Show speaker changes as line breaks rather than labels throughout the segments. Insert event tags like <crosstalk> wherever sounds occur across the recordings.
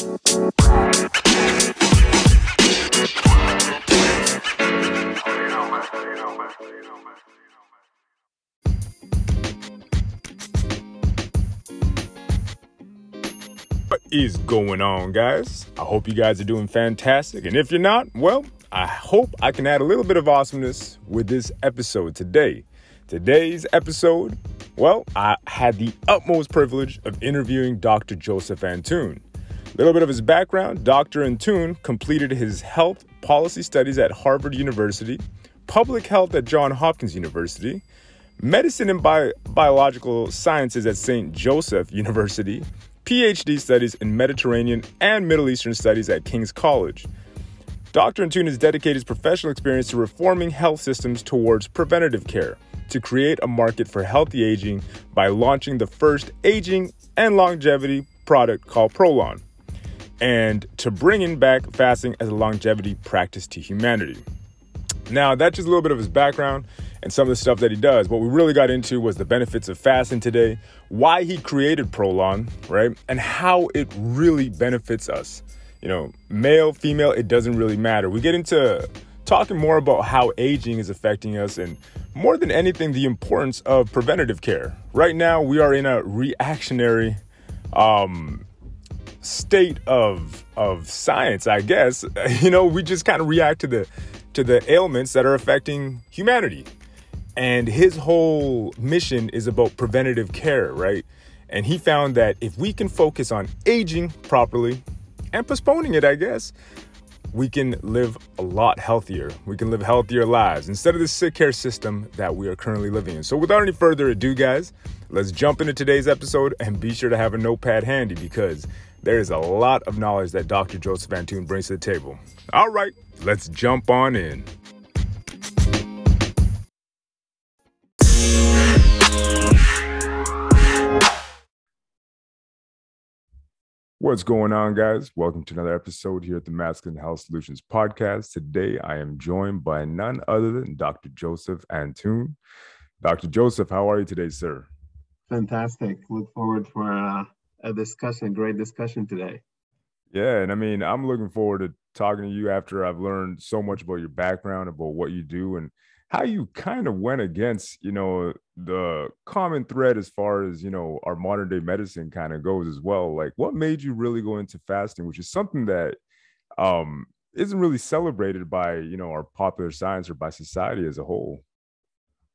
What is going on, guys? I hope you guys are doing fantastic. And if you're not, well, I hope I can add a little bit of awesomeness with this episode today. Today's episode, well, I had the utmost privilege of interviewing Dr. Joseph Antoun. A little bit of his background Dr. Antoun completed his health policy studies at Harvard University, public health at Johns Hopkins University, medicine and Bi- biological sciences at St. Joseph University, PhD studies in Mediterranean and Middle Eastern studies at King's College. Dr. Antoun has dedicated his professional experience to reforming health systems towards preventative care to create a market for healthy aging by launching the first aging and longevity product called Prolon, and to bringing back fasting as a longevity practice to humanity. Now, that's just a little bit of his background and some of the stuff that he does. What we really got into was the benefits of fasting today, why he created Prolon, right? And how it really benefits us. You know, male, female, it doesn't really matter. We get into talking more about how aging is affecting us and more than anything, the importance of preventative care. Right now, we are in a reactionary um, state of of science, I guess. <laughs> You know, we just kind of react to the to the ailments that are affecting humanity. And his whole mission is about preventative care, right? And he found that if we can focus on aging properly and postponing it, I guess, we can live a lot healthier. We can live healthier lives instead of the sick care system that we are currently living in. So, without any further ado, guys, let's jump into today's episode and be sure to have a notepad handy because there is a lot of knowledge that Dr. Joseph Antoun brings to the table. All right, let's jump on in. What's going on, guys? Welcome to another episode here at the Masculine Health Solutions Podcast. Today, I am joined by none other than Dr. Joseph Antoun. Dr. Joseph, how are you today, sir?
Fantastic. Look forward for uh, a discussion, great discussion today.
Yeah, and I mean, I'm looking forward to talking to you after I've learned so much about your background, about what you do, and how you kind of went against, you know, the common thread as far as, you know, our modern day medicine kind of goes as well. Like what made you really go into fasting, which is something that um isn't really celebrated by, you know, our popular science or by society as a whole.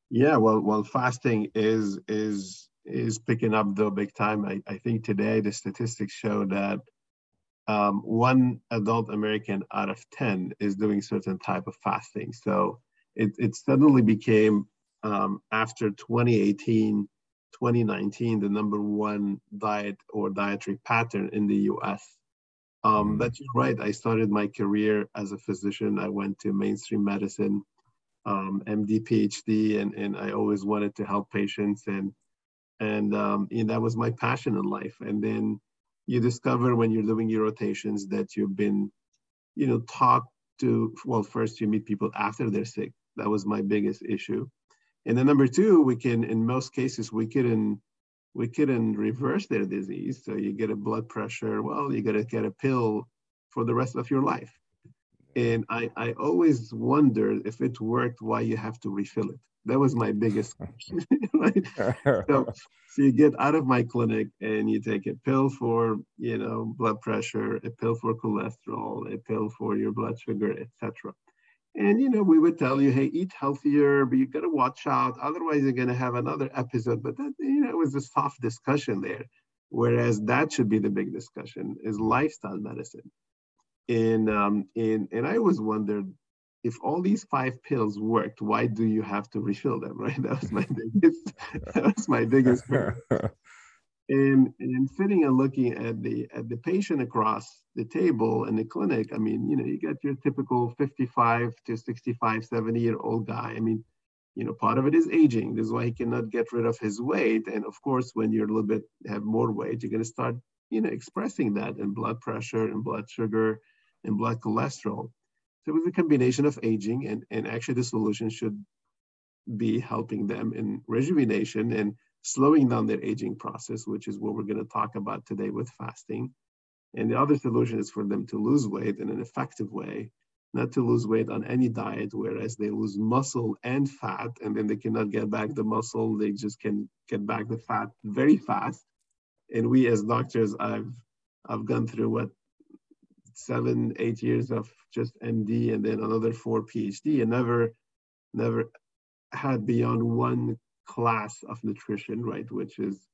Yeah, well, well, fasting is is is picking up though big time. I, I think today the statistics show that um, one adult American out of 10 is doing certain type of fasting. So it, it suddenly became um, after 2018 2019 the number one diet or dietary pattern in the us um, mm. but you're right i started my career as a physician i went to mainstream medicine um, md phd and, and i always wanted to help patients and and, um, that was my passion in life and then you discover when you're doing your rotations that you've been you know talked to well first you meet people after they're sick that was my biggest issue. And then number two, we can, in most cases, we couldn't, we couldn't reverse their disease. So you get a blood pressure, well, you gotta get a pill for the rest of your life. And I, I always wondered if it worked, why you have to refill it. That was my biggest <laughs> question. <laughs> right? <laughs> so, so you get out of my clinic and you take a pill for, you know, blood pressure, a pill for cholesterol, a pill for your blood sugar, etc. And you know, we would tell you, hey, eat healthier, but you got to watch out. Otherwise, you're going to have another episode. But that, you know, it was a soft discussion there. Whereas that should be the big discussion is lifestyle medicine. And um, and and I always wondered if all these five pills worked, why do you have to refill them? <laughs> Right? That was my <laughs> biggest. that was my biggest. and and sitting and looking at the at the patient across the table in the clinic i mean you know you got your typical 55 to 65 70 year old guy i mean you know part of it is aging this is why he cannot get rid of his weight and of course when you're a little bit have more weight you're going to start you know expressing that in blood pressure and blood sugar and blood cholesterol so it was a combination of aging and and actually the solution should be helping them in rejuvenation and slowing down their aging process, which is what we're going to talk about today with fasting. And the other solution is for them to lose weight in an effective way, not to lose weight on any diet, whereas they lose muscle and fat, and then they cannot get back the muscle. They just can get back the fat very fast. And we as doctors, I've I've gone through what seven, eight years of just MD and then another four PhD and never, never had beyond one class of nutrition, right, which is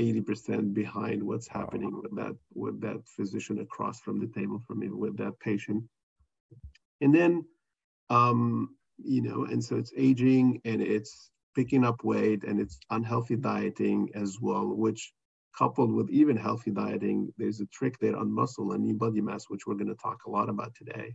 80% behind what's happening with that with that physician across from the table from me with that patient. And then um, you know, and so it's aging and it's picking up weight and it's unhealthy dieting as well, which coupled with even healthy dieting, there's a trick there on muscle and lean body mass, which we're going to talk a lot about today.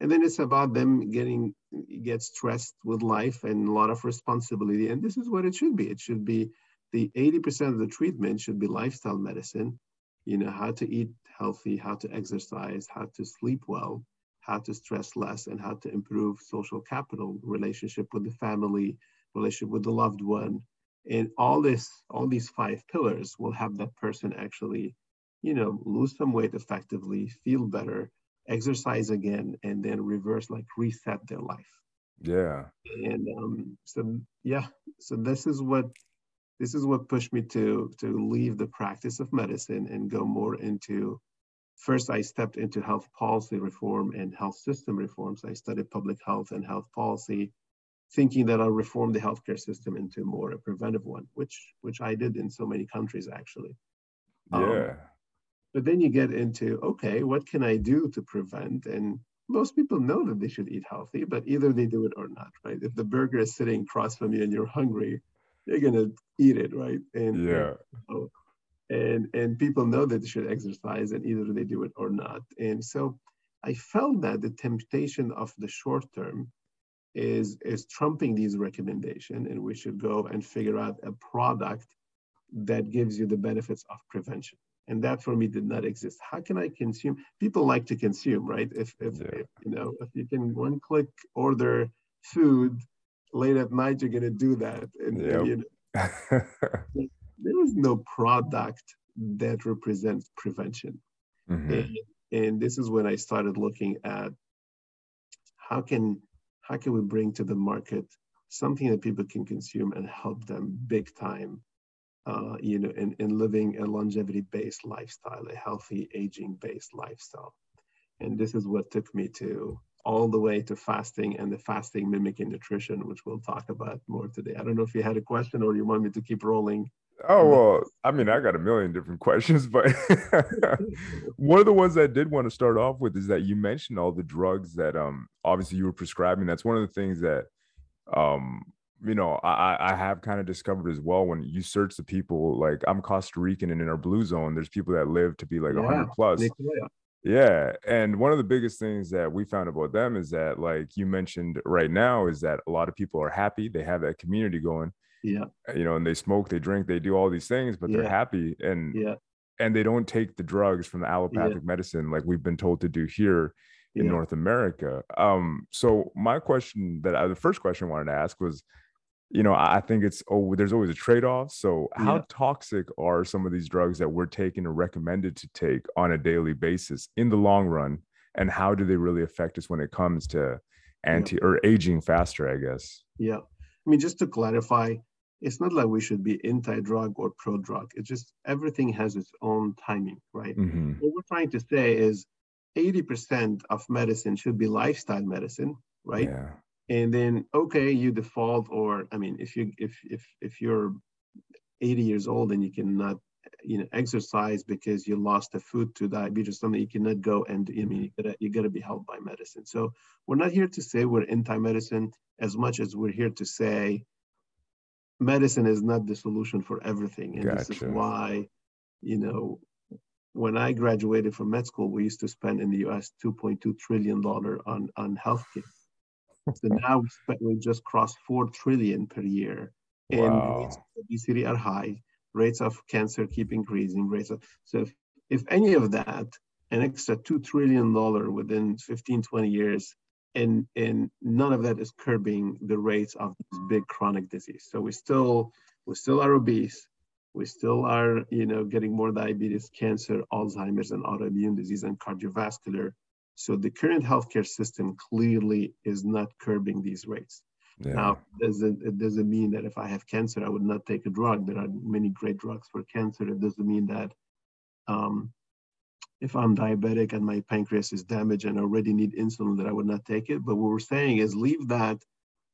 And then it's about them getting get stressed with life and a lot of responsibility. And this is what it should be. It should be the 80% of the treatment should be lifestyle medicine. You know, how to eat healthy, how to exercise, how to sleep well, how to stress less, and how to improve social capital, relationship with the family, relationship with the loved one, and all this all these five pillars will have that person actually you know lose some weight effectively feel better exercise again and then reverse like reset their life.
Yeah.
And um so yeah so this is what this is what pushed me to to leave the practice of medicine and go more into first i stepped into health policy reform and health system reforms. I studied public health and health policy thinking that I'll reform the healthcare system into more a preventive one, which which I did in so many countries actually.
Um, yeah. Um,
but then you get into okay, what can I do to prevent? And most people know that they should eat healthy, but either they do it or not, right? If the burger is sitting across from you and you're hungry, you're gonna eat it, right?
And yeah.
And, and and people know that they should exercise, and either they do it or not. And so I felt that the temptation of the short term is, is trumping these recommendations, and we should go and figure out a product that gives you the benefits of prevention. And that for me did not exist. How can I consume? People like to consume, right? If, if, yeah. if you know, if you can one click order food late at night, you're gonna do that. And, yep. and you know, <laughs> there is no product that represents prevention. Mm-hmm. And, and this is when I started looking at how can how can we bring to the market something that people can consume and help them big time uh, you know in, in living a longevity based lifestyle a healthy aging based lifestyle? And this is what took me to all the way to fasting and the fasting mimicking nutrition which we'll talk about more today. I don't know if you had a question or you want me to keep rolling
Oh well, I mean, I got a million different <laughs> questions, but <laughs> one of the ones I did want to start off with is that you mentioned all the drugs that um obviously you were prescribing. That's one of the things that um you know I I have kind of discovered as well when you search the people like I'm Costa Rican and in our blue zone, there's people that live to be like yeah, 100 plus. Yeah, and one of the biggest things that we found about them is that like you mentioned right now is that a lot of people are happy, they have that community going
yeah
you know and they smoke they drink they do all these things but they're happy and
yeah
and they don't take the drugs from the allopathic yeah. medicine like we've been told to do here in yeah. North America. Um, so my question that I, the first question I wanted to ask was, you know, I think it's oh, there's always a trade-off. So how yeah. toxic are some of these drugs that we're taking or recommended to take on a daily basis in the long run, and how do they really affect us when it comes to anti or aging faster? I guess.
Yeah, I mean, just to clarify, it's not like we should be anti-drug or pro-drug. It's just everything has its own timing, right?
Mm-hmm.
What we're trying to say is 80% of medicine should be lifestyle medicine, right?
Yeah.
And then okay, you default, or I mean, if you if if if you're 80 years old and you cannot you know exercise because you lost the food to diabetes something you cannot go and i mean you gotta, you gotta be helped by medicine so we're not here to say we're anti-medicine as much as we're here to say medicine is not the solution for everything. And gotcha. this is why, you know, when I graduated from med school, we used to spend in the US $2.2 trillion on, on healthcare. So now we, just crossed 4 trillion per year. And wow. rates of obesity are high, rates of cancer keep increasing, rates of, so if, if any of that, an extra $2 trillion within 15, 20 years and and none of that is curbing the rates of this big chronic disease. So we still we still are obese, We still are, you know, getting more diabetes, cancer, Alzheimer's, and autoimmune disease and cardiovascular. So the current healthcare system clearly is not curbing these rates. Yeah. Now, doesn't it doesn't mean that if I have cancer, I would not take a drug. There are many great drugs for cancer. It doesn't mean that um, if I'm diabetic and my pancreas is damaged and already need insulin, that I would not take it. But what we're saying is leave that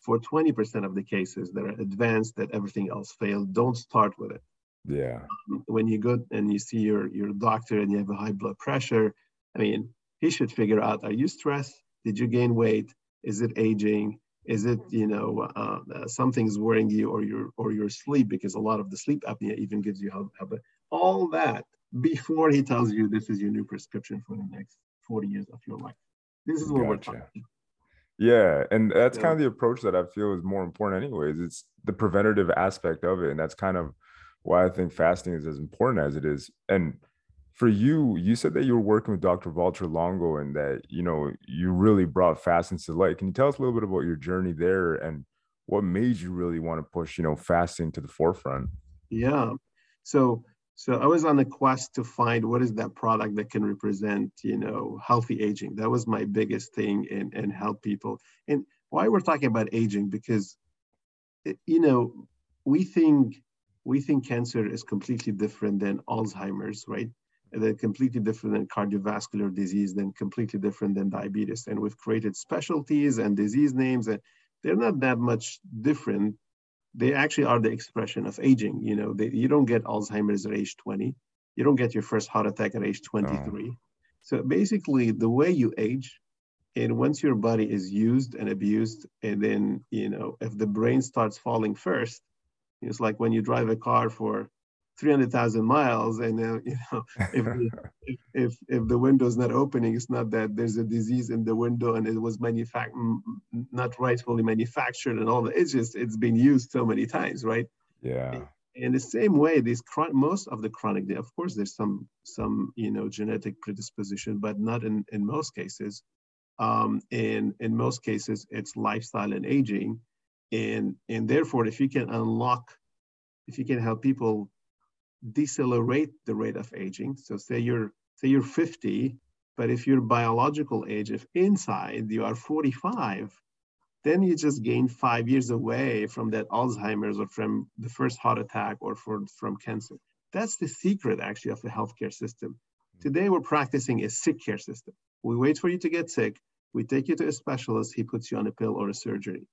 for 20% of the cases that are advanced, that everything else failed. Don't start with it.
Yeah.
Um, when you go and you see your your doctor and you have a high blood pressure, I mean, he should figure out: Are you stressed? Did you gain weight? Is it aging? Is it you know uh, uh, something's worrying you, or your or your sleep? Because a lot of the sleep apnea even gives you help. All that before he tells you this is your new prescription for the next 40 years of your life. This is what gotcha. we're talking.
Yeah, and that's yeah. kind of the approach that I feel is more important, anyways. It's the preventative aspect of it, and that's kind of why I think fasting is as important as it is. And for you, you said that you were working with Dr. Walter Longo and that, you know, you really brought fasting to light. Can you tell us a little bit about your journey there and what made you really want to push, you know, fasting to the forefront?
Yeah. So so I was on a quest to find what is that product that can represent, you know, healthy aging. That was my biggest thing and and help people. And why we're talking about aging because eh, you know, we think we think cancer is completely different than Alzheimer's, right? And then completely different than cardiovascular disease, then completely different than diabetes. And we've created specialties and disease names, and they're not that much different. They actually are the expression of aging. You know, they, you don't get Alzheimer's at age 20. You don't get your first heart attack at age uh-huh. 23. Oh. So basically, the way you age, and once your body is used and abused, and then, you know, if the brain starts falling first, it's like when you drive a car for 300,000 miles and uh, <laughs> you know if, the, <laughs> if, if, if the window is not opening it's not that there's a disease in the window and it was manufactured not rightfully manufactured and all that. It's just it's been used so many times right?
Yeah.
In the same way these most of the chronic of course there's some some you know genetic predisposition but not in in most cases. Um in in most cases it's lifestyle and aging. And and therefore if you can unlock if you can help people decelerate the rate of aging. So say you're say you're 50 but if your biological age if inside you are 45 then you just gain five years away from that alzheimer's or from the first heart attack or for, from cancer. That's the secret actually of the healthcare system. Mm-hmm. Today we're practicing a sick care system. We wait for you to get sick. We take you to a specialist. He puts you on a pill or a surgery.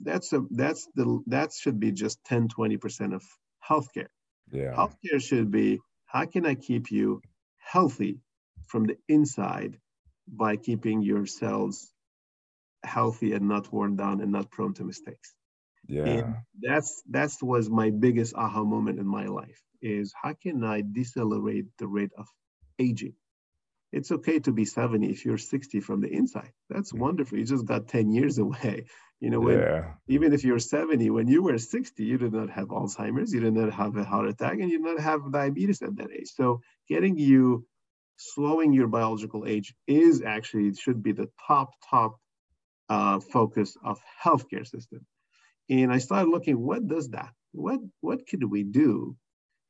That's a that's the that should be just 10 20% of healthcare
yeah.
Healthcare should be how can i keep you healthy from the inside by keeping your cells healthy and not worn down and not prone to mistakes?
Yeah. And
that's that's was my biggest aha moment in my life is how can i decelerate the rate of aging? It's okay to be 70 if you're 60 from the inside. That's mm-hmm. wonderful. You just got 10 years away you know, when, yeah. even if you're 70, when you were 60, you did not have Alzheimer's, you did not have a heart attack, and you did not have diabetes at that age. So getting you, slowing your biological age is actually, should be the top, top uh, focus of healthcare system. And I started looking, what does that? What, what could we do?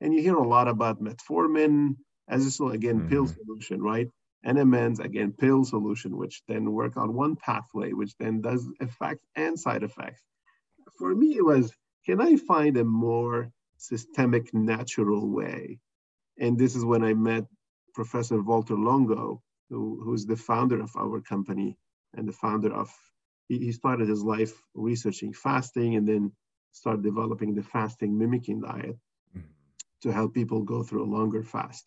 And you hear a lot about metformin as a, again, mm-hmm. pill solution, right? NMNs, again, pill solution, which then work on one pathway, which then does effects and side effects. For me, it was, can I find a more systemic, natural way? And this is when I met Professor Walter Longo, who, who's the founder of our company and the founder of, he, he started his life researching fasting and then started developing the fasting mimicking diet mm-hmm. to help people go through a longer fast.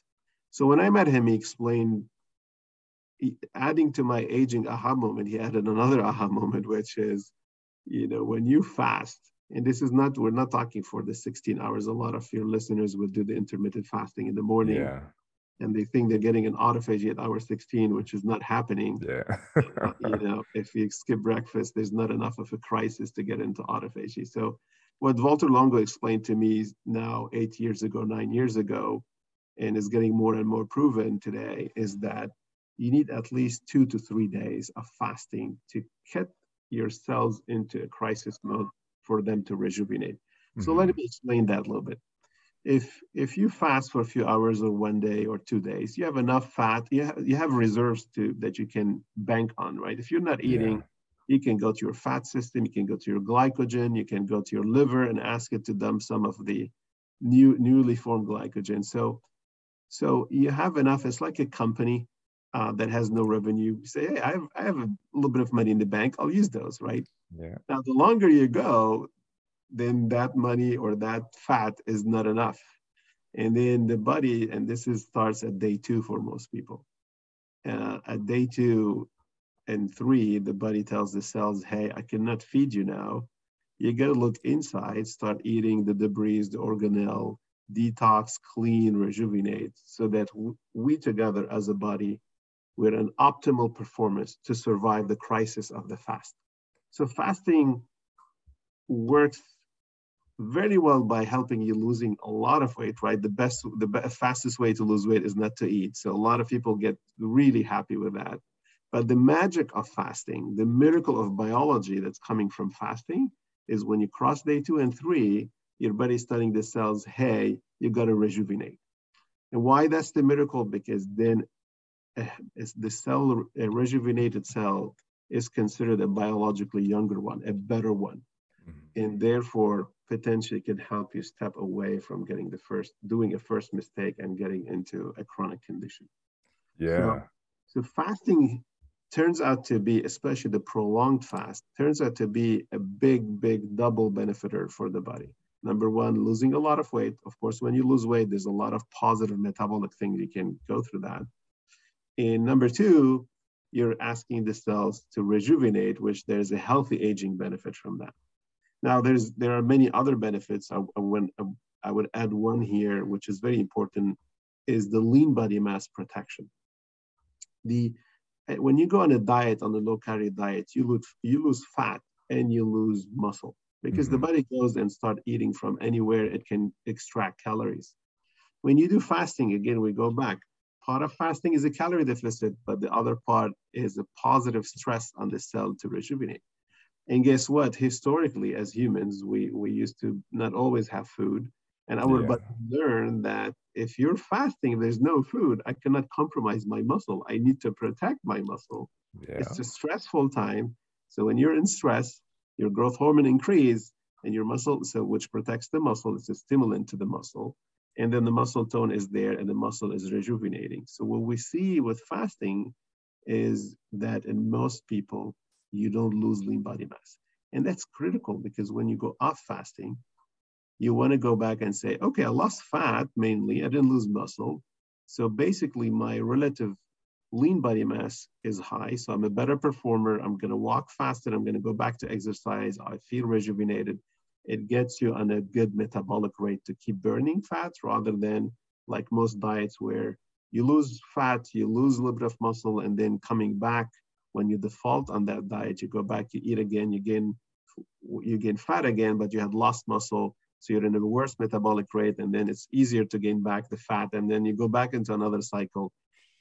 So when I met him, he explained adding to my aging aha moment, he added another <laughs> aha moment, which is, you know, when you fast, and this is not, we're not talking for the 16 hours. A lot of your listeners will do the intermittent fasting in the morning.
Yeah.
And they think they're getting an autophagy at hour 16, which is not happening.
Yeah. <laughs>
you know, if you skip breakfast, there's not enough of a crisis to get into autophagy. So, what Walter Longo explained to me now, eight years ago, nine years ago, and is getting more and more proven today, is that you need at least two to three days of fasting to get your cells into a crisis mode for them to rejuvenate. Mm-hmm. So let me explain that a little bit. if if you fast for a few hours or one day or two days, you have enough fat. You have, you have reserves to that you can bank on, right? If you're not eating, yeah. you can go to your fat system, you can go to your glycogen, you can go to your liver and ask it to dump some of the new newly formed glycogen. So so you have enough. It's like a company uh, that has no revenue. You say, hey, I have, I have a little bit of money in the bank. I'll use those, right?
Yeah.
Now, the longer you go, then that money or that fat is not enough. And then the body, and this is starts at day two for most people. Uh, at day two and three, the body tells the cells, hey, I cannot feed you now. You got to look inside, start eating the debris, the organelle, detox, clean, rejuvenate, so that we together as a body, we're an optimal performance to survive the crisis of the fast. So fasting works very well by helping you losing a lot of weight, right? The best, the best, fastest way to lose weight is not to eat. So a lot of people get really happy with that. But the magic of fasting, the miracle of biology that's coming from fasting is when you cross day two and three, your body's telling the cells, hey, you've got to rejuvenate. And why that's the miracle? Because then the cell, a rejuvenated cell is considered a biologically younger one, a better one. Mm-hmm. And therefore, potentially can help you step away from getting the first, doing a first mistake and getting into a chronic condition.
Yeah.
So, so fasting turns out to be, especially the prolonged fast, turns out to be a big, big double benefiter for the body. Number one, losing a lot of weight. Of course, when you lose weight, there's a lot of positive metabolic things you can go through that. And number two, you're asking the cells to rejuvenate, which there's a healthy aging benefit from that. Now, there's there are many other benefits. I, I, I would add one here, which is very important, is the lean body mass protection. The eh, when you go on a diet, on a low calorie diet, you lose you lose fat and you lose muscle because mm-hmm. the body goes and start eating from anywhere it can extract calories. When you do fasting, again, we go back. Part of fasting is a calorie deficit, but the other part is a positive stress on the cell to rejuvenate. And guess what? Historically, as humans, we, we used to not always have food. And our yeah. body learned that if you're fasting, there's no food, I cannot compromise my muscle. I need to protect my muscle. Yeah. It's a stressful time. So when you're in stress, your growth hormone increase and your muscle, so which protects the muscle, it's a stimulant to the muscle. And then the muscle tone is there and the muscle is rejuvenating. So what we see with fasting is that in most people, you don't lose lean body mass. And that's critical because when you go off fasting, you want to go back and say, okay, I lost fat mainly, I didn't lose muscle. So basically, my relative lean body mass is high. So I'm a better performer. I'm going to walk faster. I'm going to go back to exercise. I feel rejuvenated. It gets you on a good metabolic rate to keep burning fat rather than like most diets where you lose fat, you lose a little bit of muscle, and then coming back when you default on that diet, you go back, you eat again, you gain you gain fat again, but you had lost muscle. So you're in a worse metabolic rate, and then it's easier to gain back the fat, and then you go back into another cycle.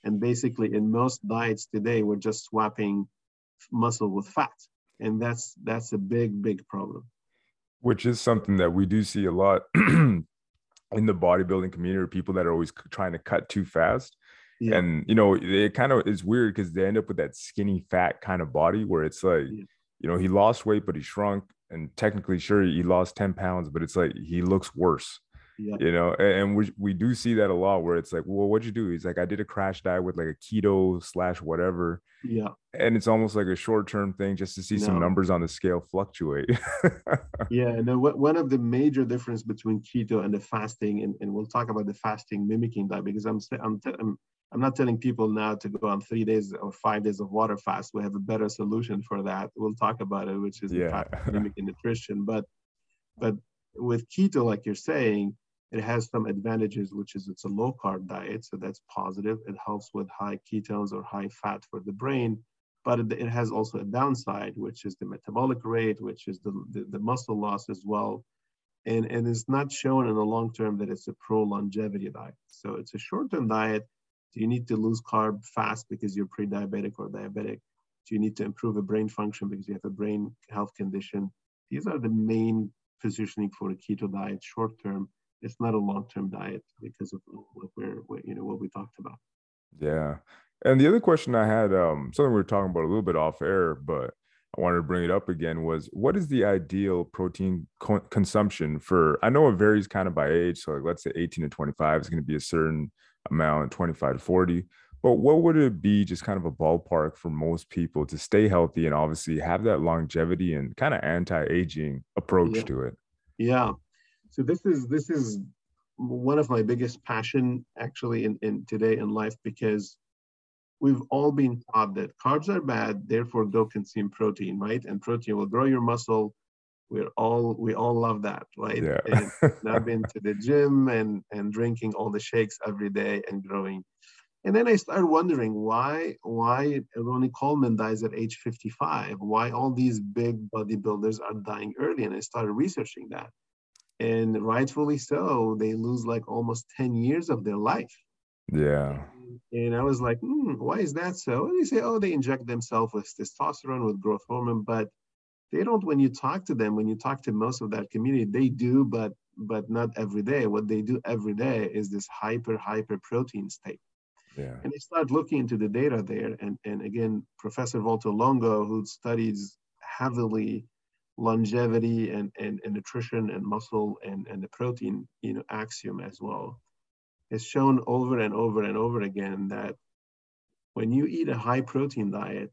And basically, in most diets today, we're just swapping muscle with fat, and that's that's a big, big problem.
Which is something that we do see a lot <clears throat> in the bodybuilding community, people that are always trying to cut too fast. Yeah. And you know, it kind of is weird because they end up with that skinny, fat kind of body where it's like, yeah. you know, he lost weight, but he shrunk. And technically, sure, he lost 10 pounds, but it's like he looks worse yeah. you know and we, we do see that a lot where it's like well what'd you do he's like i did a crash diet with like a keto slash whatever
yeah
and it's almost like a short-term thing just to see no. some numbers on the scale fluctuate <laughs>
yeah no one of the major difference between keto and the fasting and, and we'll talk about the fasting mimicking diet because i'm i'm, I'm I'm not telling people now to go on three days or five days of water fast. We have a better solution for that. We'll talk about it, which is yeah. <laughs> mimicking nutrition. But but with keto, like you're saying, it has some advantages, which is it's a low carb diet, so that's positive. It helps with high ketones or high fat for the brain, but it, has also a downside, which is the metabolic rate, which is the, the, the muscle loss as well. And, and it's not shown in the long term that it's a pro longevity diet. So it's a short term diet. Do you need to lose carb fast because you're pre diabetic or diabetic? Do you need to improve a brain function because you have a brain health condition? These are the main positioning for a keto diet short term it's not a long-term diet because of what we're what, you know what we talked about.
Yeah, and the other question I had, um, something we were talking about a little bit off air, but I wanted to bring it up again was what is the ideal protein co- consumption for? I know it varies kind of by age. So, like, let's say 18 to 25 is going to be a certain amount, 25 to 40. But what would it be, just kind of a ballpark for most people to stay healthy and obviously have that longevity and kind of anti aging approach
yeah.
to it?
Yeah. So this is this is one of my biggest passion actually in, in today in life because we've all been taught that carbs are bad, therefore go consume protein, right? And protein will grow your muscle. We're all we all love that, right?
Yeah.
and <laughs> I've been to the gym and and drinking all the shakes every day and growing. And then I started wondering why why Ronnie Coleman dies at age 55, why all these big bodybuilders are dying early. And I started researching that. And rightfully so, they lose like almost 10 years of their life.
Yeah.
And I was like, hmm, why is that so? And they say, oh, they inject themselves with testosterone, with growth hormone, but they don't. When you talk to them, when you talk to most of that community, they do, but but not every day. What they do every day is this hyper hyper protein state.
Yeah.
And they start looking into the data there, and and again, Professor Valter Longo, who studies heavily longevity and, and, and nutrition and muscle and, and the protein you know axiom as well has shown over and over and over again that when you eat a high protein diet,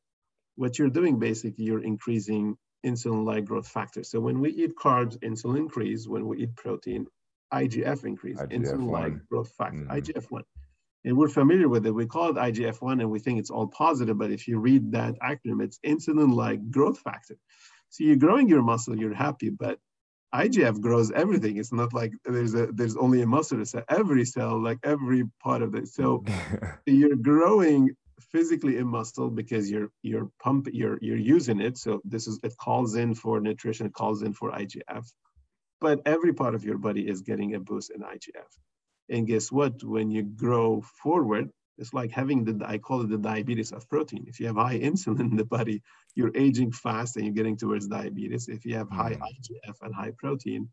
what you're doing basically, you're increasing insulin-like growth factor. So when we eat carbs, insulin increase. When we eat protein, IGF increase, insulin-like growth factor, mm-hmm. IGF-1. And we're familiar with it. We call it IGF-1 and we think it's all positive, but if you read that acronym, it's insulin-like growth factor. So you're growing your muscle, you're happy, but IGF grows everything. It's not like there's a there's only a muscle cell. Every cell, like every part of it. So <laughs> you're growing physically in muscle because you're you're pump you're you're using it. So this is it calls in for nutrition, it calls in for IGF. But every part of your body is getting a boost in IGF. And guess what? When you grow forward, it's like having the, I call it the diabetes of protein. If you have high <laughs> insulin in the body, you're aging fast and you're getting towards diabetes. If you have high mm. IGF and high protein,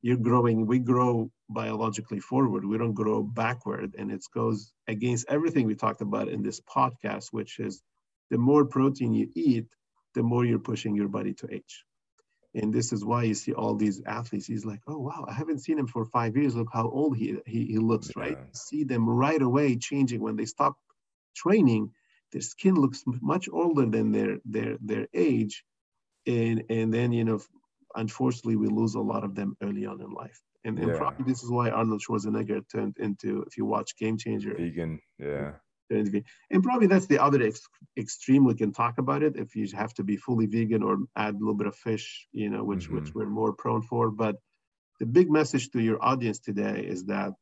you're growing, we grow biologically forward. We don't grow backward. And it goes against everything we talked about in this podcast, which is the more protein you eat, the more you're pushing your body to age. And this is why you see all these athletes. He's like, oh wow, I haven't seen him for five years. Look how old he he, he looks, yeah. right? See them right away changing when they stop training. Their skin looks much older than their their their age, and and then you know, unfortunately, we lose a lot of them early on in life. And, and yeah. probably this is why Arnold Schwarzenegger turned into, if you watch Game Changer,
vegan. Yeah
and probably that's the other ex- extreme we can talk about it. If you have to be fully vegan or add a little bit of fish, you know, which mm-hmm. which we're more prone for. But the big message to your audience today is that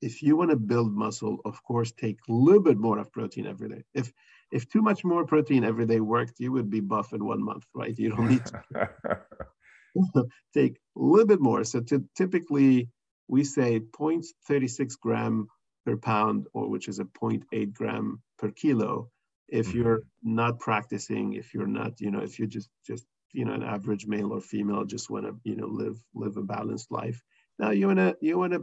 if you want to build muscle, of course, take a little bit more of protein every day. If if too much more protein every day worked, you would be buff in one month, right? You don't need to <laughs> <laughs> take a little bit more. So to, typically, we say 0.36 gram per pound, or which is a 0.8 gram per kilo. If mm-hmm. you're not practicing, if you're not, you know, if you're just just you know an average male or female, just want to you know live live a balanced life. Now you wanna you wanna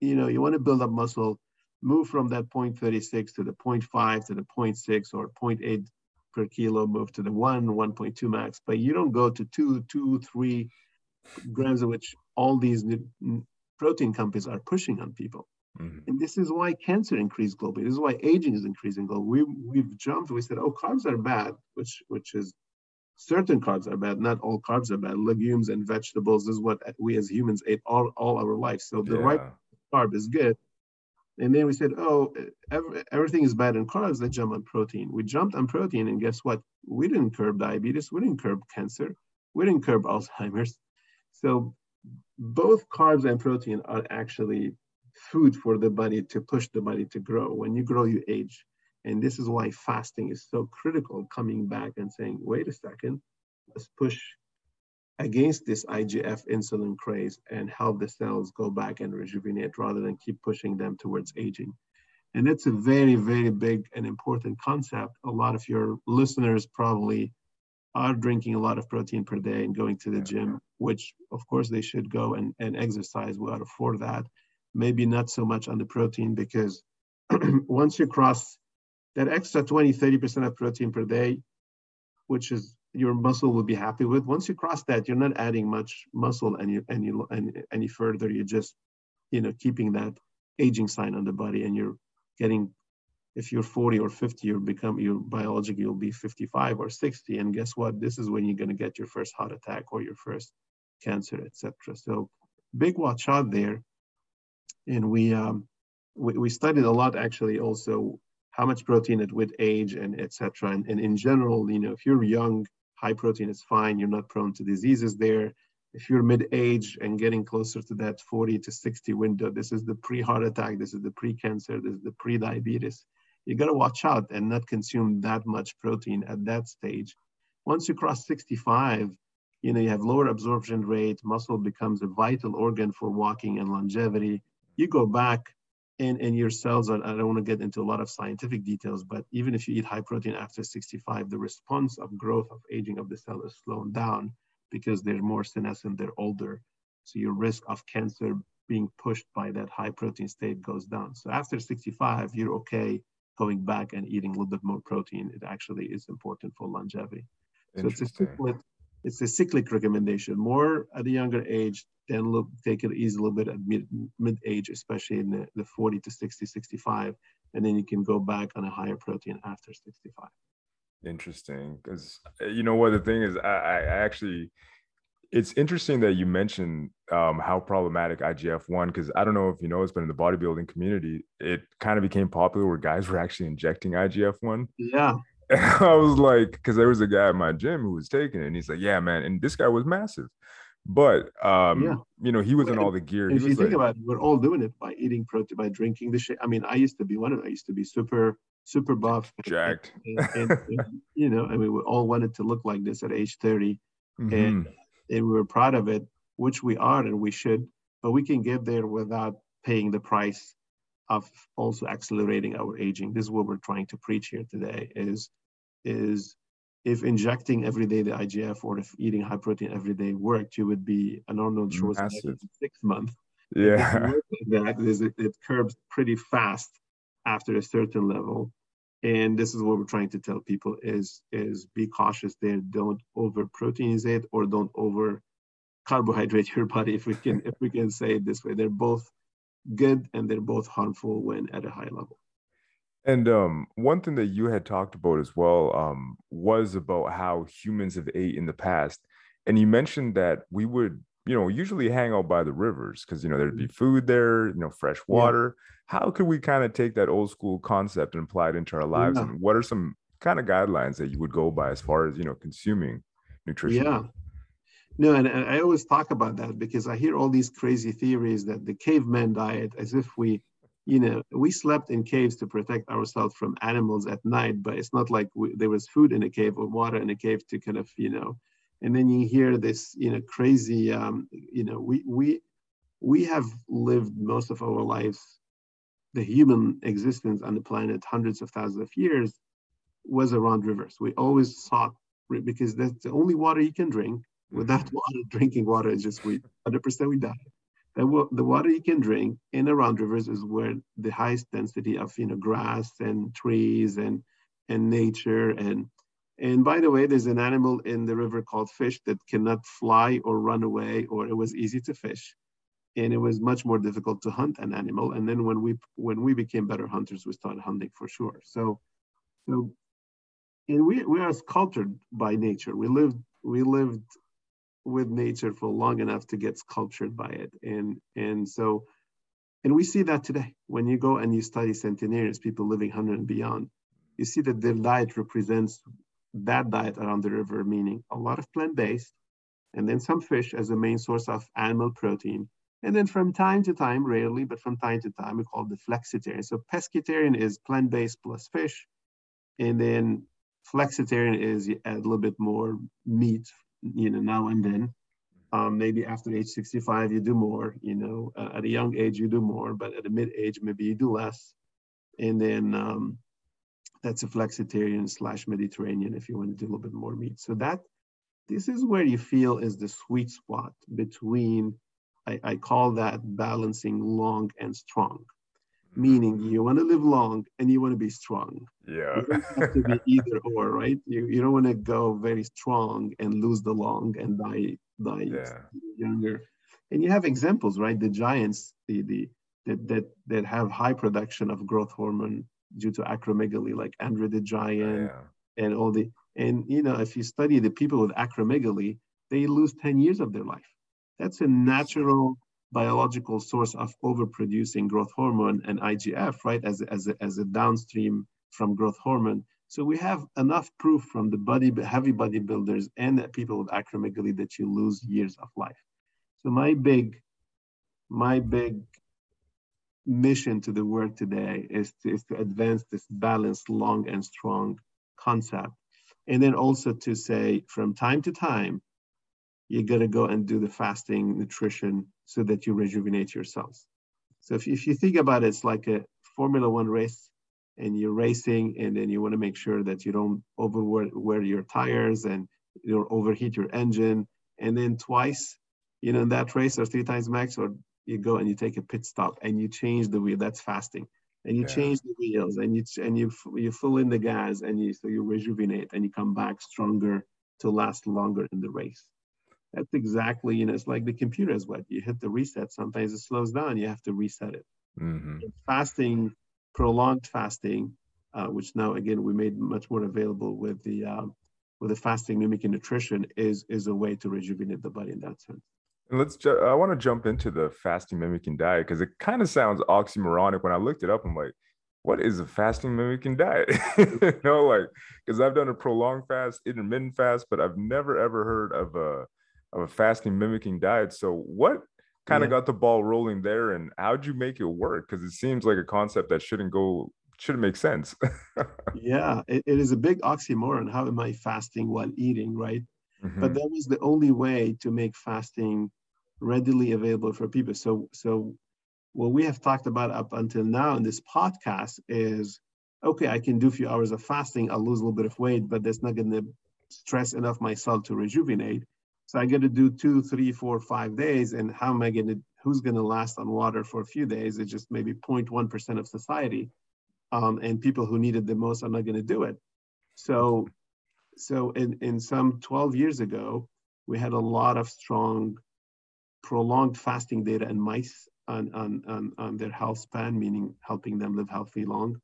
you know you want to build up muscle, move from that 0.36 to the 0.5 to the 0.6 or 0.8 per kilo, move to the one 1.2 max, but you don't go to two two three grams of which all these protein companies are pushing on people. Mm-hmm. And this is why cancer increased globally. This is why aging is increasing globally. We, we've jumped, we said, oh, carbs are bad, which, which is certain carbs are bad. Not all carbs are bad. Legumes and vegetables is what we as humans ate all, all our life. So the yeah. right carb is good. And then we said, oh, every, everything is bad in carbs. Let's jump on protein. We jumped on protein, and guess what? We didn't curb diabetes. We didn't curb cancer. We didn't curb Alzheimer's. So both carbs and protein are actually food for the body to push the body to grow. When you grow, you age. And this is why fasting is so critical, coming back and saying, wait a second, let's push against this IGF insulin craze and help the cells go back and rejuvenate rather than keep pushing them towards aging. And it's a very, very big and important concept. A lot of your listeners probably are drinking a lot of protein per day and going to the gym. which of course they should go and, and exercise well for that. Maybe not so much on the protein because <clears throat> once you cross that extra 20, 30% of protein per day, which is your muscle will be happy with. Once you cross that, you're not adding much muscle any any any, further. You're just, you know, keeping that aging sign on the body, and you're getting. If you're 40 or 50, you'll become your biologically you'll be 55 or 60, and guess what? This is when you're going to get your first heart attack or your first cancer, etc. So, big watch out there. And we um, we, we studied a lot actually also how much protein at with age and etc. And, and in general, you know, if you're young high protein is fine. You're not prone to diseases there. If you're mid-age and getting closer to that 40 to 60 window, this is the pre-heart attack, this is the pre-cancer, this is the pre-diabetes. You got to watch out and not consume that much protein at that stage. Once you cross 65, you know you have lower absorption rate. Muscle becomes a vital organ for walking and longevity. You go back and, and your cells are, I don't want to get into a lot of scientific details, but even if you eat high protein after 65, the response of growth of aging of the cell is slowed down because they're more senescent, they're older. So your risk of cancer being pushed by that high protein state goes down. So after 65, you're okay going back and eating a little bit more protein. It actually is important for longevity. So it's a cyclic, it's a cyclic recommendation. More at a younger age, then look, take it easy a little bit at mid, mid age, especially in the, the 40 to 60, 65, and then you can go back on a higher protein after 65.
Interesting, because uh, you know what the thing is, I, I actually, it's interesting that you mentioned um, how problematic IGF one, because I don't know if you know, it's been in the bodybuilding community, it kind of became popular where guys were actually injecting IGF one.
Yeah.
And <laughs> I was like, because there was a guy at my gym who was taking it, and he's like, "Yeah, man," and this guy was massive. But um, yeah. you know, he was in all the gear.
If
you
think about it, we're all doing it by eating protein, by drinking the shit. I mean, I used to be one of them. I used to be super, super buff,
jacked.
And, and, and, you know, I mean, we all wanted to look like this at age 30, mm-hmm. and and we were proud of it, which we are and we should. But we can get there without paying the price of also accelerating our aging. This is what we're trying to preach here today: is is if injecting every day the IGF or if eating high protein every day worked, you would be a Arnold Schwarzenegger in six months.
Yeah.
That is, it, it curbs pretty fast after a certain level. And this is what we're trying to tell people is, is be cautious there. Don't over proteinize it or don't over carbohydrate your body if we can if we can say it this way. They're both good and they're both harmful when at a high level.
And um, one thing that you had talked about as well um, was about how humans have ate in the past. And you mentioned that we would, you know, usually hang out by the rivers because, you know, there'd be mm-hmm. food there, you know, fresh water. Yeah. How could we kind of take that old school concept and apply it into our lives? Yeah. And what are some kind of guidelines that you would go by as far as, you know, consuming nutrition?
Yeah. No, and, and I always talk about that because I hear all these crazy theories that the caveman diet, as if we, you know, we slept in caves to protect ourselves from animals at night, but it's not like we, there was food in a cave or water in a cave to kind of, you know, and then you hear this, you know, crazy, um, you know, we, we, we have lived most of our lives, the human existence on the planet, hundreds of thousands of years, was around rivers. We always sought, because that's the only water you can drink. Without mm-hmm. <laughs> water, drinking water is just we 100% we die the, water you can drink in around rivers is where the highest density of you know grass and trees and and nature and and by the way there's an animal in the river called fish that cannot fly or run away or it was easy to fish. And it was much more difficult to hunt an animal. And then when we when we became better hunters we started hunting for sure. So so and we, we are sculptured by nature. We lived we lived with nature for long enough to get sculptured by it. And, and so, and we see that today. When you go and you study centenarians, people living 100 and beyond, you see that their diet represents that diet around the river, meaning a lot of plant-based, and then some fish as a main source of animal protein. And then from time to time, rarely, but from time to time, we call it the flexitarian. So pescatarian is plant-based plus fish. And then flexitarian is you add a little bit more meat you know, now and then. Um, maybe after age 65, you do more, you know, uh, at a young age, you do more, but at a mid age, maybe you do less. And then um, that's a flexitarian slash Mediterranean if you want to do a little bit more meat. So that this is where you feel is the sweet spot between, I, I call that balancing long and strong. Meaning you want to live long and you want to be strong.
Yeah.
You have to be <laughs> either or, right? You, you don't want to go very strong and lose the long and die die
Yeah.
younger. And you have examples, right? The giants, the the that that that have high production of growth hormone due to acromegaly, like Andre the Giant
Yeah.
and all the and you know if you study the people with acromegaly, they lose 10 years of their life. That's a natural biological source of overproducing growth hormone and IGF, right? As as a, as a downstream from growth hormone. So we have enough proof from the body heavy bodybuilders and people with acromegaly that you lose years of life. So my big, my big mission to the world today is to, is to advance this balanced, long and strong concept. And then also to say from time to time, you got to go and do the fasting nutrition so that you rejuvenate your cells. So if, if you think about it, it's like a Formula One race and you're racing and then you want to make sure that you don't overwear your tires and you don't overheat your engine. And then twice, you know, in that race or three times max, or you go and you take a pit stop and you change the wheel. That's fasting. And you
Yeah.
change the wheels and you and you you fill in the gas and you so you rejuvenate and you come back stronger to last longer in the race. That's exactly, you know, it's like the computer is what you hit the reset. Sometimes it slows down. You have to reset it.
hmm
Fasting, prolonged fasting, uh, which now again we made much more available with the um, with the fasting mimicking nutrition, is is a way to rejuvenate the body in that sense.
And let's. Ju- I want to jump into the fasting mimicking diet because it kind of sounds oxymoronic. When I looked it up, I'm like, "What is a fasting mimicking diet?" <laughs> you know, like because I've done a prolonged fast, intermittent fast, but I've never ever heard of a of a fasting mimicking diet. So, what kind of
Yeah.
got the ball rolling there, and how'd you make it work? Because it seems like a concept that shouldn't go shouldn't make sense. <laughs>
Yeah, it, it is a big oxymoron. How am I fasting while eating, right?
Mhm.
But that was the only way to make fasting readily available for people. So, so what we have talked about up until now in this podcast is, okay, I can do a few hours of fasting. I'll lose a little bit of weight, but that's not going to stress enough my cell to rejuvenate. So I got to do two, three, four, five days. And how am I going to? Who's going to last on water for a few days? It's just maybe 0.1 percent of society, um, and people who need it the most are not going to do it. So so in, in some 12 years ago, we had a lot of strong prolonged fasting data in mice on, on, on, on their health span, meaning helping them live healthy long.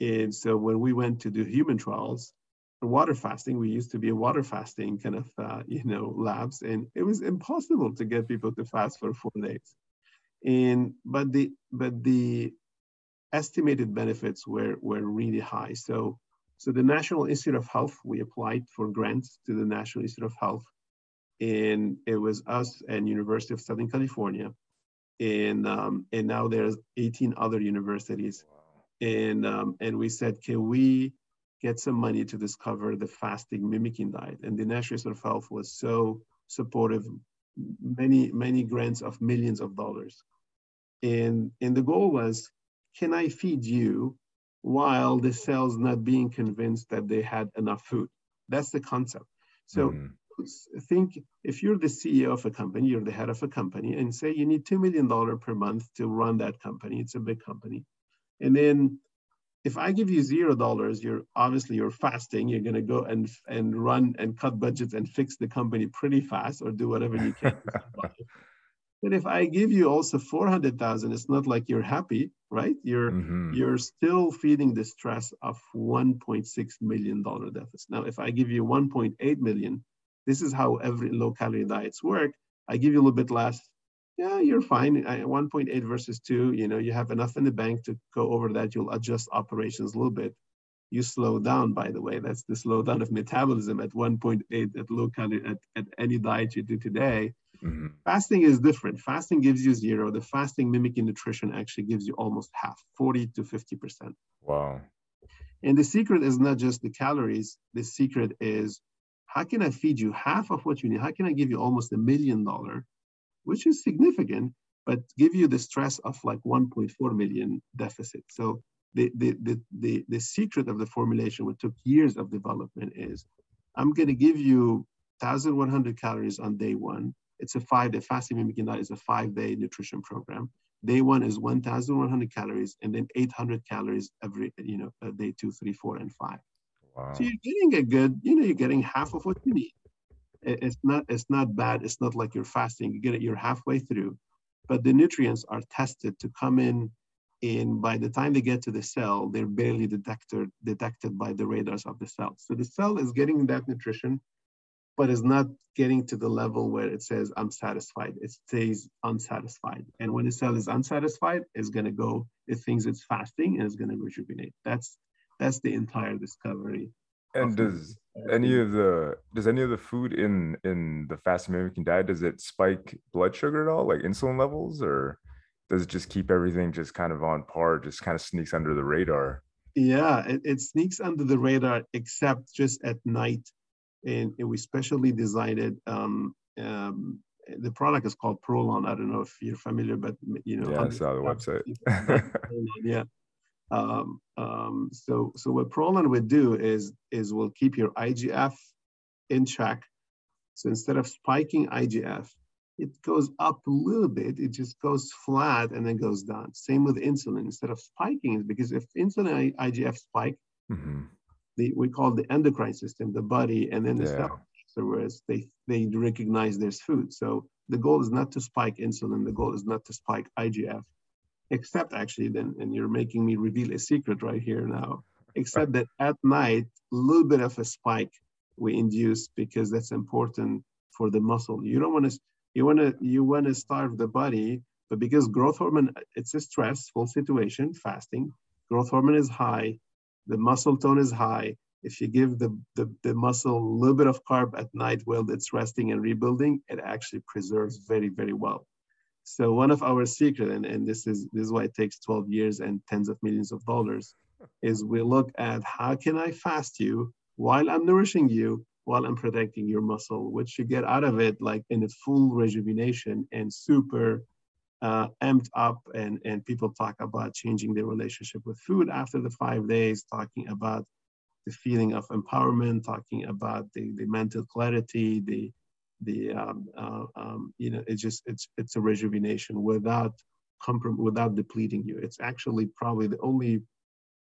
And so when we went to do human trials, water fasting, we used to be a water fasting kind of, uh, you know, labs, and it was impossible to get people to fast for four days. And, but the, but the estimated benefits were, were really high. So so the National Institute of Health, we applied for grants to the National Institute of Health, and it was us and University of Southern California, and um, and now there's 18 other universities, and um, and we said, can we get some money to discover the fasting mimicking diet? And the National Institute of Health was so supportive, many many grants of millions of dollars, and and the goal was, can I feed you while the cells not being convinced that they had enough food. That's the concept. So
Mhm.
think if you're the CEO of a company, you're the head of a company, and say you need $2 million per month to run that company, it's a big company. And then if I give you zero dollars, you're obviously you're fasting, you're gonna go and and run and cut budgets and fix the company pretty fast or do whatever you can. <laughs> But if I give you also 400,000, it's not like you're happy, right? You're
Mhm.
you're still feeding the stress of 1.6 million dollar deficit. Now, if I give you 1.8 million, this is how every low calorie diets work. I give you a little bit less. Yeah, you're fine. 1.8 versus two, you know, you have enough in the bank to go over that. You'll adjust operations a little bit. You slow down, by the way. That's the slowdown of metabolism at 1.8 at low calorie at, at any diet you do today.
Mhm.
Fasting is different. Fasting gives you zero. The fasting mimicking nutrition actually gives you almost half, 40 to 50%.
Wow.
And the secret is not just the calories. The secret is how can I feed you half of what you need? How can I give you almost a million dollar, which is significant, but give you the stress of like 1.4 million deficit? So the, the, the, the, the secret of the formulation, what took years of development, is I'm going to give you 1,100 calories on day one. It's a five day fasting mimicking diet is a five day nutrition program. Day one is 1,100 calories and then 800 calories every, you know, uh, day two, three, four, and five. Wow. So you're getting a good, you know, you're getting half of what you need. It's not, it's not bad. It's not like you're fasting. You get it, you're halfway through, but the nutrients are tested to come in and by the time they get to the cell, they're barely detected, detected by the radars of the cell. So the cell is getting that nutrition, but is not getting to the level where it says, I'm satisfied. It stays unsatisfied. And when the cell is unsatisfied, it's gonna go, it thinks it's fasting and it's gonna rejuvenate. That's that's the entire discovery.
And does any of the does any of the food in in the fasting mimicking diet does it spike blood sugar at all, like insulin levels, or does it just keep everything just kind of on par, just kind of sneaks under the radar?
Yeah, it, it sneaks under the radar, except just at night. And, and we specially designed it. Um, um, the product is called Prolon. I don't know if you're familiar, but you know.
Yeah, I saw the website. <laughs>
yeah. Um, um, so, so what Prolon would do is is will keep your IGF in check. So instead of spiking IGF, it goes up a little bit, it just goes flat and then goes down. Same with insulin. Instead of spiking, because if insulin IGF spike, mm-hmm. the, we call the endocrine system, the body, and then the yeah. cell afterwards, they, they recognize there's food. So the goal is not to spike insulin, the goal is not to spike IGF, except actually then, and you're making me reveal a secret right here now, <laughs> except that at night, a little bit of a spike we induce because that's important for the muscle. You don't want to you want to you want to starve the body but because growth hormone it's a stressful situation fasting growth hormone is high the muscle tone is high if you give the, the, the muscle a little bit of carb at night while it's resting and rebuilding it actually preserves very very well so one of our secret and, and this is this is why it takes 12 years and tens of millions of dollars <laughs> is we look at how can i fast you while i'm nourishing you while I'm protecting your muscle, which you get out of it like in a full rejuvenation and super uh, amped up. And, and people talk about changing their relationship with food after the five days, talking about the feeling of empowerment, talking about the, the mental clarity, the, the um, uh, um, you know, it's just, it's, it's a rejuvenation without, comprom- without depleting you. It's actually probably the only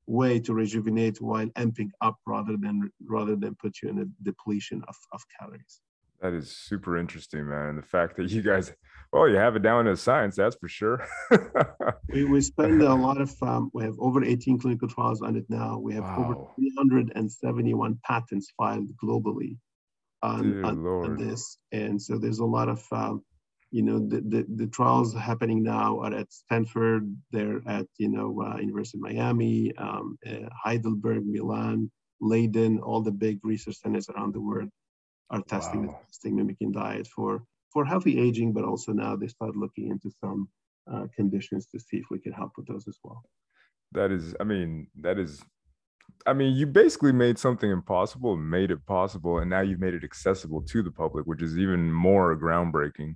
way to rejuvenate while amping up rather than rather than put you in a depletion of, of calories
that is super interesting man and the fact that you guys well you have it down to science that's for sure
we, we spend a lot of um, we have over 18 clinical trials on it now we have wow. over 371 patents filed globally on, on, on, this. And so there's a lot of um, you know the, the, the, trials happening now are at stanford they're at you know uh, university of miami um, uh, heidelberg milan leiden all the big research centers around the world are testing wow. the fasting mimicking diet for for healthy aging but also now they start looking into some uh, conditions to see if we can help with those as well.
That is i mean that is I mean, you basically made something impossible made it possible, and now you've made it accessible to the public, which is even more groundbreaking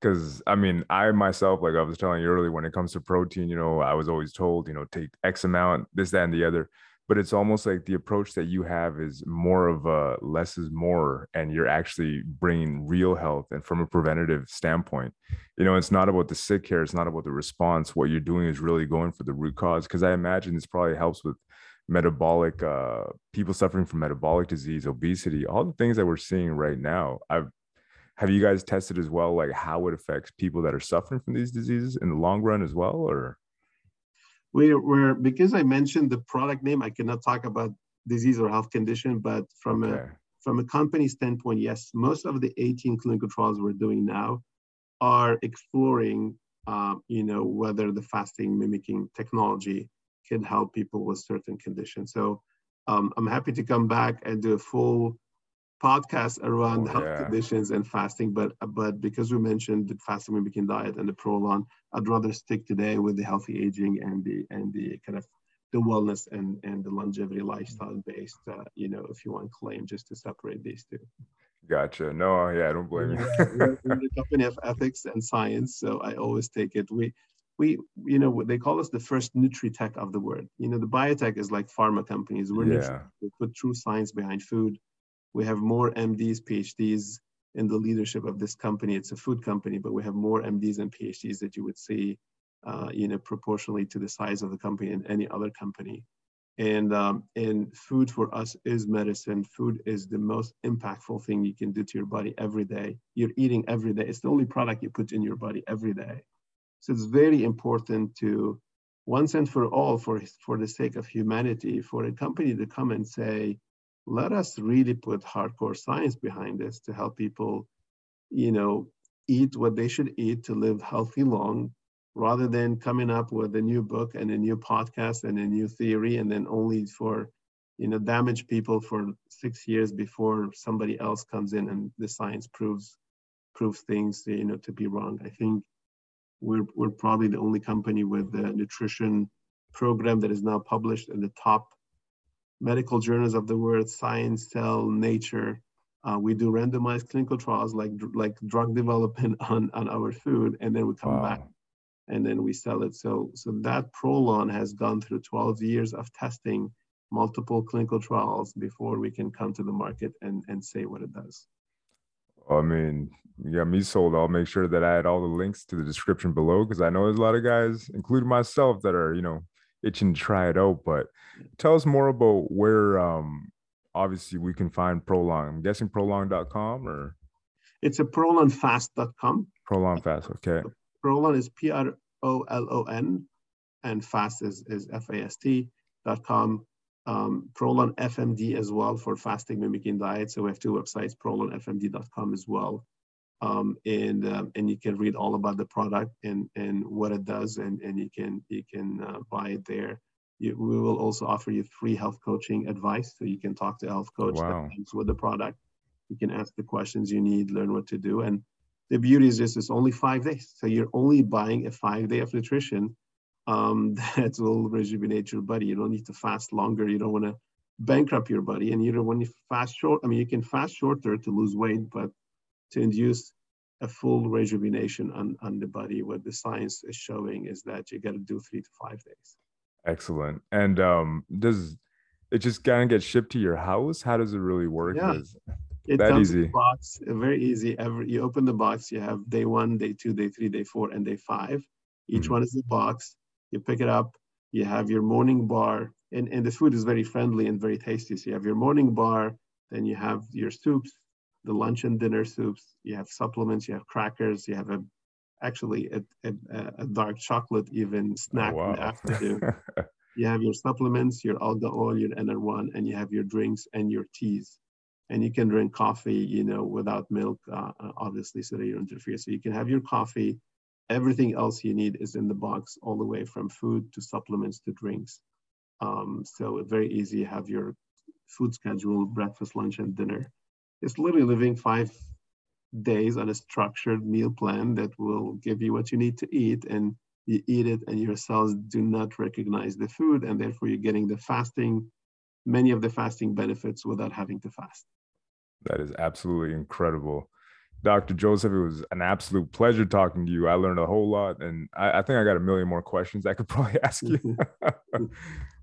because I mean, I myself, like I was telling you earlier, when it comes to protein, you know, I was always told, you know, take X amount, this, that, and the other. But it's almost like the approach that you have is more of a less is more, and you're actually bringing real health and from a preventative standpoint. You know, it's not about the sick care, it's not about the response. What you're doing is really going for the root cause. Because I imagine this probably helps with metabolic uh people suffering from metabolic disease obesity all the things that we're seeing right now i've have you guys tested as well like how it affects people that are suffering from these diseases in the long run as well or
we're, we're because i mentioned the product name i cannot talk about disease or health condition but from okay. a from a company standpoint yes most of the 18 clinical trials we're doing now are exploring uh, you know whether the fasting mimicking technology can help people with certain conditions so um, i'm happy to come back and do a full podcast around oh, health yeah. conditions and fasting, but but because we mentioned the fasting mimicking diet and the prolon, I'd rather stick today with the healthy aging and the and the kind of the wellness and and the longevity lifestyle based, uh, you know, if you want claim, just to separate these two.
Gotcha. No, yeah, I don't blame you.
we're, we're the company of ethics and science, so I always take it. We we you know they call us the first nutri-tech of the world. You know, the biotech is like pharma companies. We're yeah. we put true science behind food We have more MDs, PhDs in the leadership of this company. It's a food company, but we have more MDs and PhDs that you would see, uh, you know, proportionally to the size of the company in any other company. And, um, and food for us is medicine. Food is the most impactful thing you can do to your body every day. You're eating every day. It's the only product you put in your body every day. So it's very important to, once and for all, for, for the sake of humanity, for a company to come and say, let us really put hardcore science behind this to help people, you know, eat what they should eat to live healthy long, rather than coming up with a new book and a new podcast and a new theory and then only for you know damage people for six years before somebody else comes in and the science proves proves things you know to be wrong. I think we're, we're probably the only company with the nutrition program that is now published in the top medical journals of the world science cell nature uh, we do randomized clinical trials like like drug <laughs> development on on our food and then we come wow. back and then we sell it. So, so that Prolon has gone through 12 years of testing, multiple clinical trials before we can come to the market and, and say what it does.
I mean, you got me sold. I'll make sure that I add all the links to the description below because I know there's a lot of guys, including myself, that are, you know, itching to try it out. But tell us more about where um obviously we can find Prolong. I'm guessing prolong.com or
it's a prolonfast.com.
Prolonfast, okay.
Prolon is P R O L O N, and fast is, is F A S T dot com. Um, Prolon FMD as well for fasting mimicking diet. So we have two websites, prolonfmd.com as well. Um, and um, and you can read all about the product and and what it does, and and you can you can uh, buy it there. You, we will also offer you free health coaching advice, so you can talk to a health coach wow. with the product. You can ask the questions you need, learn what to do, and the beauty is this it's only five days. So you're only buying a five day of nutrition um, that will rejuvenate your body. You don't need to fast longer. You don't want to bankrupt your body. And you don't want to fast short. I mean, you can fast shorter to lose weight, but to induce a full rejuvenation on, on the body, what the science is showing is that you got to do three to five days.
Excellent. And um, does it just kind of get shipped to your house? How does it really work?
Yeah. It that comes easy. in a box, very easy. Every you open the box, you have day one, day two, day three, day four, and day five. Each mm-hmm. one is a box. You pick it up. You have your morning bar, and, and the food is very friendly and very tasty. So you have your morning bar, then you have your soups, the lunch and dinner soups. You have supplements. You have crackers. You have a actually a, a, a dark chocolate even snack oh, wow. in the afternoon. <laughs> you have your supplements, your alga oil, your NR1, and you have your drinks and your teas and you can drink coffee, you know, without milk, uh, obviously, so that you don't interfere. So you can have your coffee. Everything else you need is in the box, all the way from food to supplements to drinks. Um, so very easy. Have your food schedule, breakfast, lunch, and dinner. It's literally living five days on a structured meal plan that will give you what you need to eat, and you eat it, and your cells do not recognize the food, and therefore you're getting the fasting, many of the fasting benefits without having to fast.
That is absolutely incredible. Dr. Joseph, it was an absolute pleasure talking to you. I learned a whole lot, and I, I think I got a million more questions I could <laughs> probably ask you. <laughs>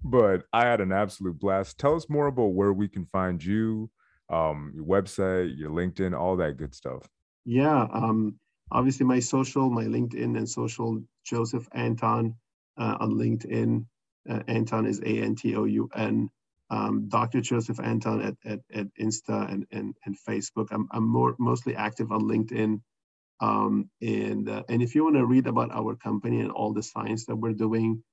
but I had an absolute blast. Tell us more about where we can find you, um, your website, your LinkedIn, all that good stuff.
Yeah, um, obviously my social, my LinkedIn and social, Joseph Antoun uh, on LinkedIn. Uh, Antoun is A N T O U N um, Dr. Joseph Antoun at, at, at Insta and, and, and Facebook. I'm, I'm more mostly active on LinkedIn. Um, and, uh, and if you want to read about our company and all the science that we're doing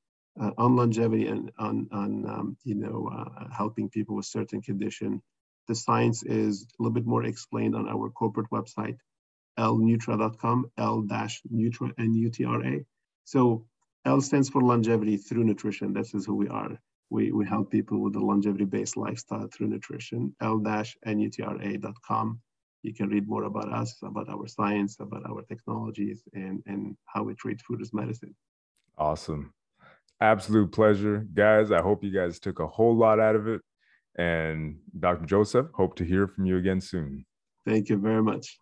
uh, on longevity and on, on um, you know, uh, helping people with certain condition, the science is a little bit more explained on our corporate website, lnutra.com, l-nutra, N-U-T-R-A. So L stands for longevity through nutrition. This is who we are we, we help people with a longevity-based lifestyle through nutrition, l-nutra.com. You can read more about us, about our science, about our technologies, and, and how we treat food as medicine.
Awesome. Absolute pleasure. Guys, I hope you guys took a whole lot out of it. And Dr. Joseph, hope to hear from you again soon.
Thank you very much.